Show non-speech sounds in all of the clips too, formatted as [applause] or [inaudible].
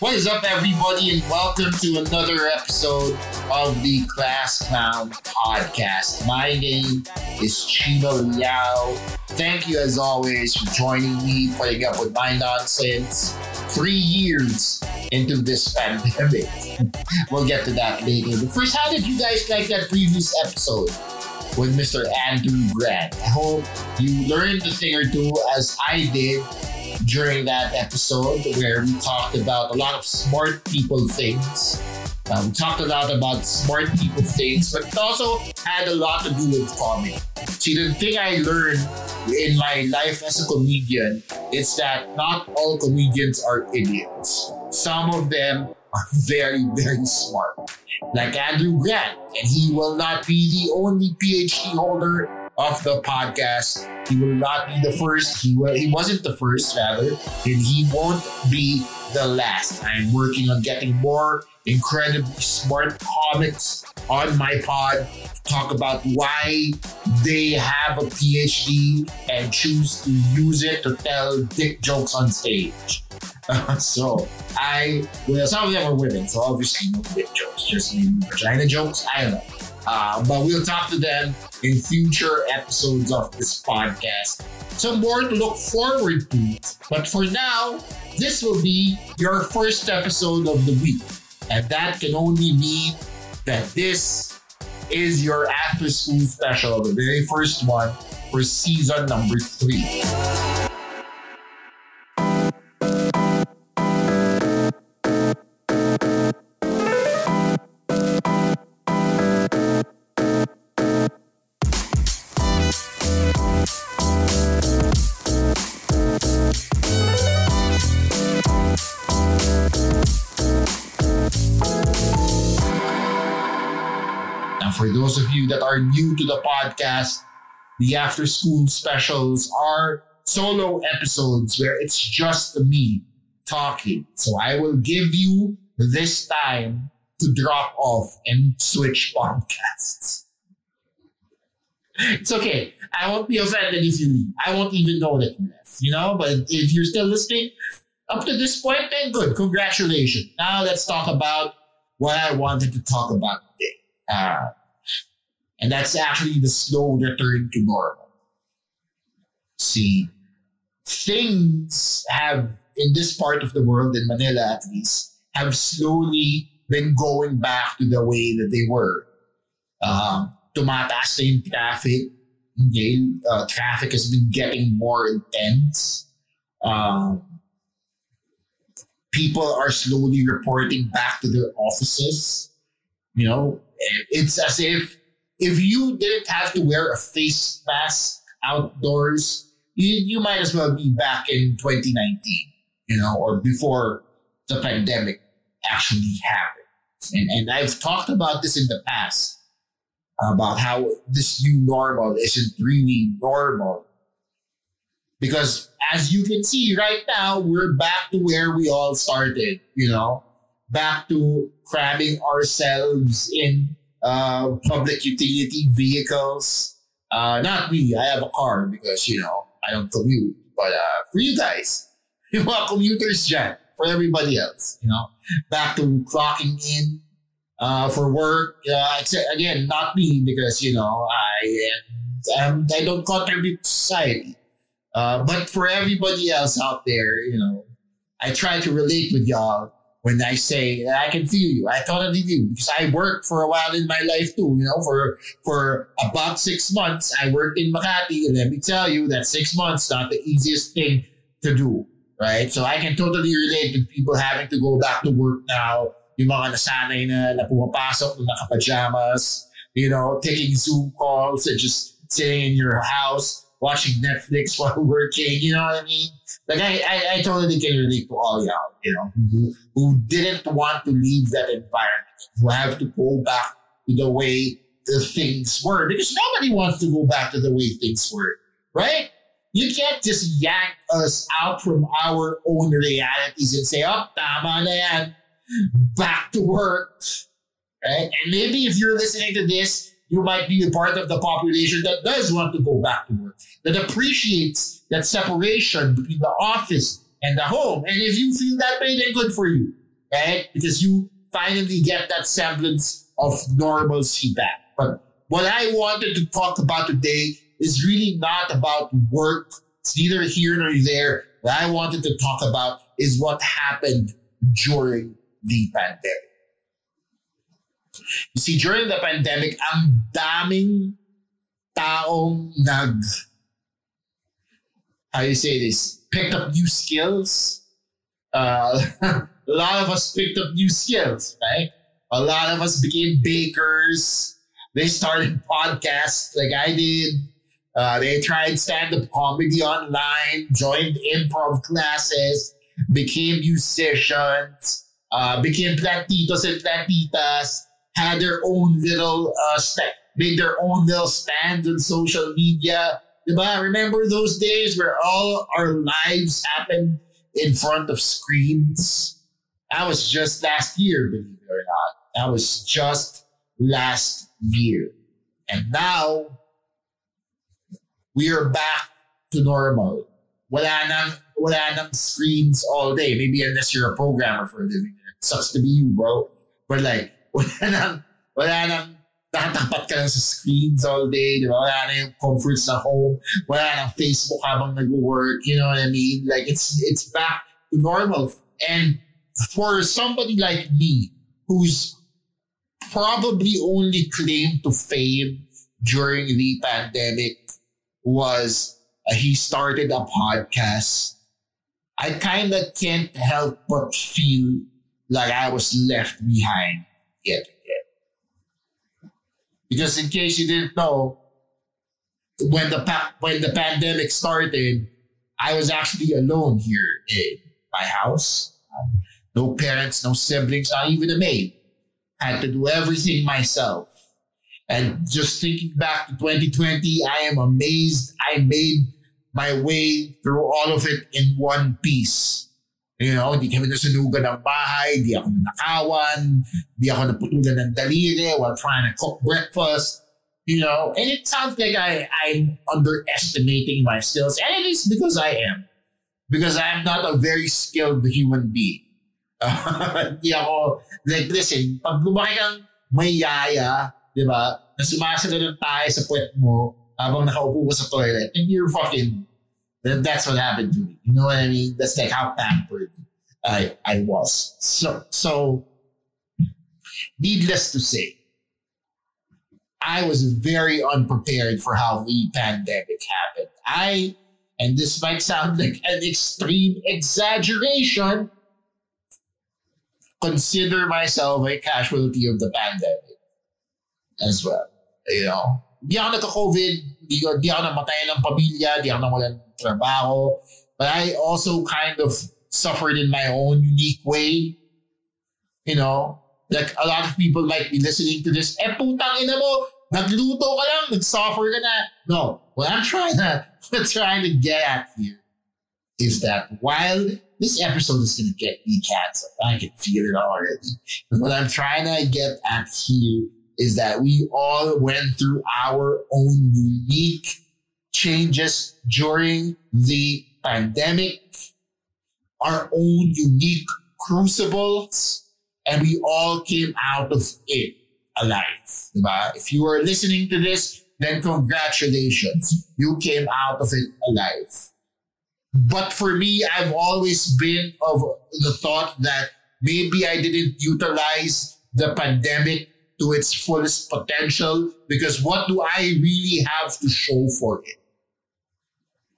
What is up, everybody, and welcome to another episode of the Class Clown Podcast. My name is Chino Liao. Thank you, as always, for joining me, putting up with my nonsense. Three years into this pandemic. [laughs] we'll get to that later. But first, how did you guys like that previous episode with Mr. Andrew Grant? I hope you learned a thing or two, as I did during that episode where we talked about a lot of smart people things. Uh, we talked a lot about smart people things, but it also had a lot to do with comedy. See, the thing I learned in my life as a comedian is that not all comedians are idiots. Some of them are [laughs] very, very smart. Like Andrew Grant, and he will not be the only PhD holder of the podcast. He will not be the first. He will, he wasn't the first, rather, and he won't be the last. I'm working on getting more incredibly smart comics on my pod to talk about why they have a PhD and choose to use it to tell dick jokes on stage. [laughs] so I, well, some of them are women, so obviously no dick jokes, just maybe vagina jokes. I don't know. Uh, but we'll talk to them in future episodes of this podcast. Some more to look forward to. But for now, this will be your first episode of the week. And that can only mean that this is your after school special, the very first one for season number three. For those of you that are new to the podcast, the after school specials are solo episodes where it's just me talking. So I will give you this time to drop off and switch podcasts. It's okay. I won't be offended if you leave. I won't even know that you left, you know? But if you're still listening up to this point, then good. Congratulations. Now let's talk about what I wanted to talk about today. Uh, and that's actually the slow return to normal. See, things have, in this part of the world, in Manila at least, have slowly been going back to the way that they were. Um, tumataas na yung traffic. Okay? Uh, traffic has been getting more intense. Um, people are slowly reporting back to their offices. You know, it's as if if you didn't have to wear a face mask outdoors, you, you might as well be back in 2019, you know, or before the pandemic actually happened. And, and I've talked about this in the past about how this new normal isn't really normal. Because as you can see right now, we're back to where we all started, you know, back to cramming ourselves in uh, public utility vehicles. Uh, not me, I have a car because, you know, I don't commute. But uh, for you guys, [laughs] you mga commuters dyan, for everybody else, you know, back to clocking in uh, for work. Uh, except, again, not me because, you know, I, am, I don't contribute to society. Uh, but for everybody else out there, you know, I try to relate with y'all when I say I can feel you. I totally do because I worked for a while in my life too. You know, for for about six months, I worked in Makati, and let me tell you that six months not the easiest thing to do, right? So I can totally relate to people having to go back to work now. Yung mga nasanay na, na pumapasok na nakapajamas, you know, taking Zoom calls and just sitting in your house watching Netflix [laughs] while working. You know what I mean? Like I, I, I totally can relate to all y'all, you know, who, who didn't want to leave that environment, who have to go back to the way the things were because nobody wants to go back to the way things were, right? You can't just yank us out from our own realities and say, oh, tama na yan. Back to work. Right? And maybe if you're listening to this, you might be a part of the population that does want to go back to work, that appreciates that separation between the office and the home. And if you feel that way, then good for you, right? Because you finally get that semblance of normalcy back. But what I wanted to talk about today is really not about work. It's neither here nor there. What I wanted to talk about is what happened during the pandemic. You see, during the pandemic, ang daming taong nag, how you say this, picked up new skills. Uh, [laughs] a lot of us picked up new skills, right? A lot of us became bakers. They started podcasts like I did. Uh, they tried stand-up comedy online, joined improv classes, became musicians, uh, became plantitos and plantitas, had their own little uh, st- made their own little stands on social media. Diba? Remember those days where all our lives happened in front of screens? That was just last year, believe it or not. That was just last year. And now we are back to normal. Wala nang, wala nang screens all day. Maybe unless you're a programmer for a living. It sucks to be you, bro. But like, wala nang, wala nang nakatapat ka lang sa screens all day, di ba? Wala na yung comforts sa home. Wala nang Facebook habang nag-work. You know what I mean? Like, it's, it's back to normal. And for somebody like me, who's probably only claim to fame during the pandemic was uh, he started a podcast. I kind of can't help but feel like I was left behind again. Because in case you didn't know, when the pa- when the pandemic started, I was actually alone here in my house. No parents, no siblings, not even a maid. I had to do everything myself. And just thinking back to 2020, I am amazed I made my way through all of it in one piece. You know, hindi kami nasunugan ng bahay, hindi ako nanakawan, hindi ako naputulan ng daliri while trying to cook breakfast. You know, and it sounds like I, I'm underestimating my skills. And it is because I am. Because I am not a very skilled human being. [laughs] Hindi ako, like, listen, pag lumaki kang may yaya, di ba, na sumasagot ng tayo sa puwet mo habang nakaupo ka sa toilet, and you're fucking, that's what happened to me. You know what I mean? That's like how pampered I, I was. So, so, needless to say, I was very unprepared for how the pandemic happened. I, and this might sound like an extreme exaggeration, consider myself a casualty of the pandemic as well. You know, beyond ako nagka-COVID, di, di ako namatay ng pamilya, di ako nawalan trabaho, but I also kind of suffered in my own unique way. You know, like a lot of people might be listening to this, eh putang ina mo, nagluto ka lang, nag-suffer ka na. No, what I'm trying to, [laughs] trying to get at here is that while this episode is going to get me canceled, I can feel it already. But what I'm trying to get at here is that we all went through our own unique changes during the pandemic, our own unique crucibles, and we all came out of it alive. If you are listening to this, then congratulations. You came out of it alive. But for me, I've always been of the thought that maybe I didn't utilize the pandemic to its fullest potential because what do I really have to show for it?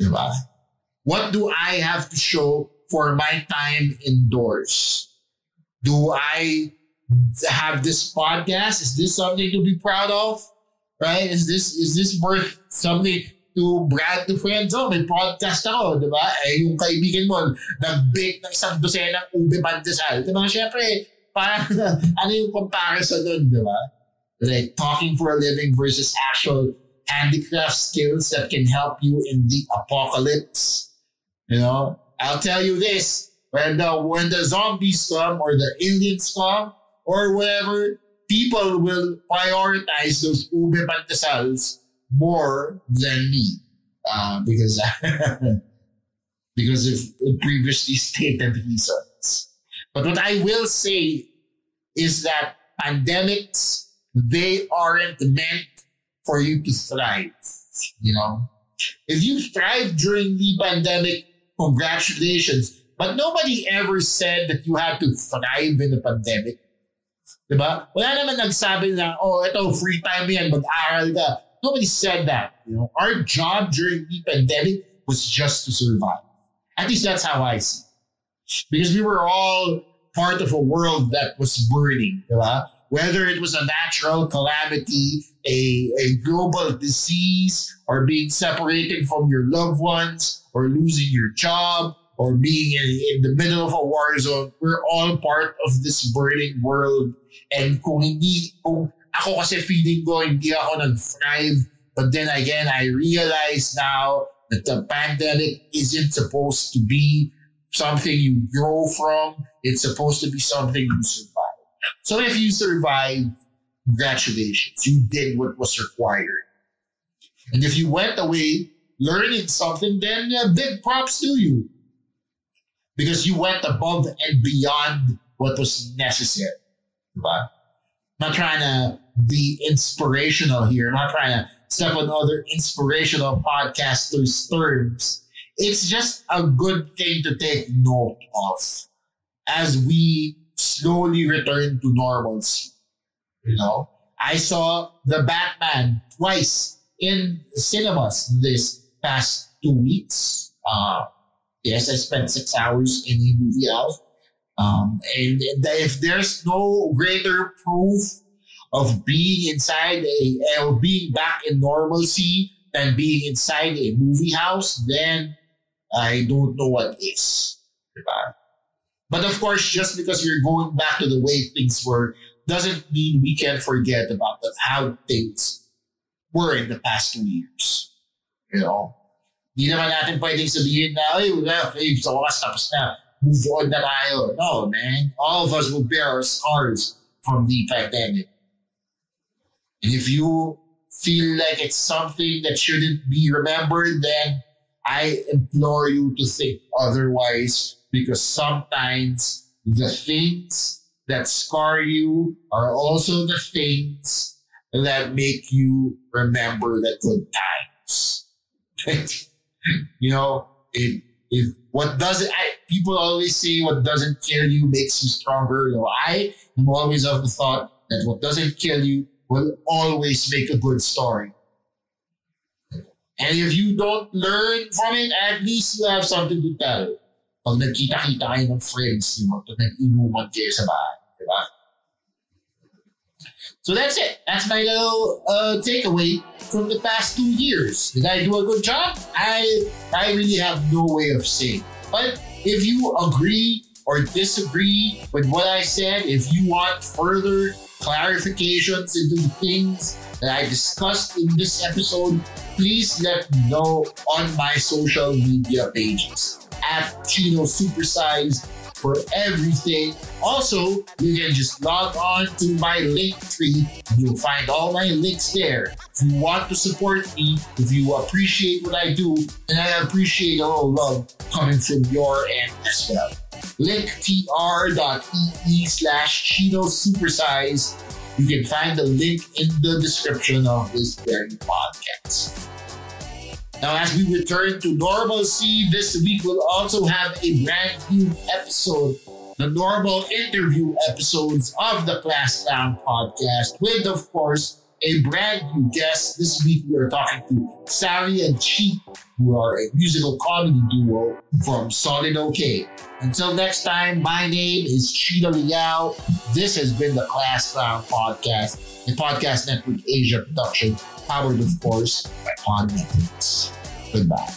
Diba? What do I have to show for my time indoors? Do I have this podcast? Is this something to be proud of? Right? Is this is this worth something to brag to friends? Oh, may podcast ako, di ba? Eh, yung kaibigan mo, nag-bake ng isang dosenang ube pandesal. Di ba? Siyempre, parang [laughs] ano yung comparison doon, di ba? like talking for a living versus actual handicraft skills that can help you in the apocalypse. You know, I'll tell you this: when the when the zombies come or the aliens come or whatever, people will prioritize those ube pandesals more than me uh, because [laughs] because of previously stated reasons. But what I will say is that pandemics they aren't meant for you to thrive. You know, if you thrive during the pandemic, congratulations. But nobody ever said that you had to thrive in the pandemic. Diba? Wala naman nagsabi na, oh, ito, free time yan, mag-aral ka. Nobody said that. You know, our job during the pandemic was just to survive. At least that's how I see. It. Because we were all part of a world that was burning, diba? whether it was a natural calamity, a, a global disease, or being separated from your loved ones, or losing your job, or being in, in the middle of a war zone, we're all part of this burning world. And kung hindi, kung ako kasi feeling ko, hindi ako nag-thrive. But then again, I realize now that the pandemic isn't supposed to be something you grow from. It's supposed to be something you survive. So if you survive, congratulations. You did what was required. And if you went away learning something, then uh, big props to you. Because you went above and beyond what was necessary. Right? I'm not trying to be inspirational here. I'm not trying to step on other inspirational podcasters' terms. It's just a good thing to take note of as we slowly return to normalcy. You know, I saw the Batman twice in cinemas this past two weeks. Uh, yes, I spent six hours in the movie house. Um, and if there's no greater proof of being inside a, of being back in normalcy than being inside a movie house, then I don't know what is. But of course, just because we're going back to the way things were doesn't mean we can forget about the, how things were in the past two years. You know? Di naman natin pwedeng sabihin na, ay, wala, okay, sa wakas tapos na. Move on na tayo. No, man. All of us will bear our scars from the pandemic. And if you feel like it's something that shouldn't be remembered, then I implore you to think otherwise because sometimes the things that scar you are also the things that make you remember the good times. [laughs] you know, it, if what doesn't, I, people always say what doesn't kill you makes you stronger. You know, I am always of the thought that what doesn't kill you will always make a good story. And if you don't learn from it, at least you have something to tell. Pag nagkita-kita kayo ng friends nyo, pag nag-inuman kayo sa bahay, di ba? So that's it. That's my little uh, takeaway from the past two years. Did I do a good job? I I really have no way of saying. But if you agree or disagree with what I said, if you want further clarifications into the things that I discussed in this episode, please let me know on my social media pages at Chino Supersize for everything. Also, you can just log on to my link tree. You'll find all my links there. If you want to support me, if you appreciate what I do, and I appreciate a little love coming from your end as well. linktr.ee slash Chino Supersize. You can find the link in the description of this very podcast. Now, as we return to normalcy, this week we'll also have a brand new episode, the normal interview episodes of the Class Clown podcast, with, of course, a brand new guest. This week we are talking to Sari and Chi, who are a musical comedy duo from Solid OK. Until next time, my name is Chino Liao. This has been the Class Clown podcast, a podcast network Asia production powered, of course, by Podmetrics. Goodbye.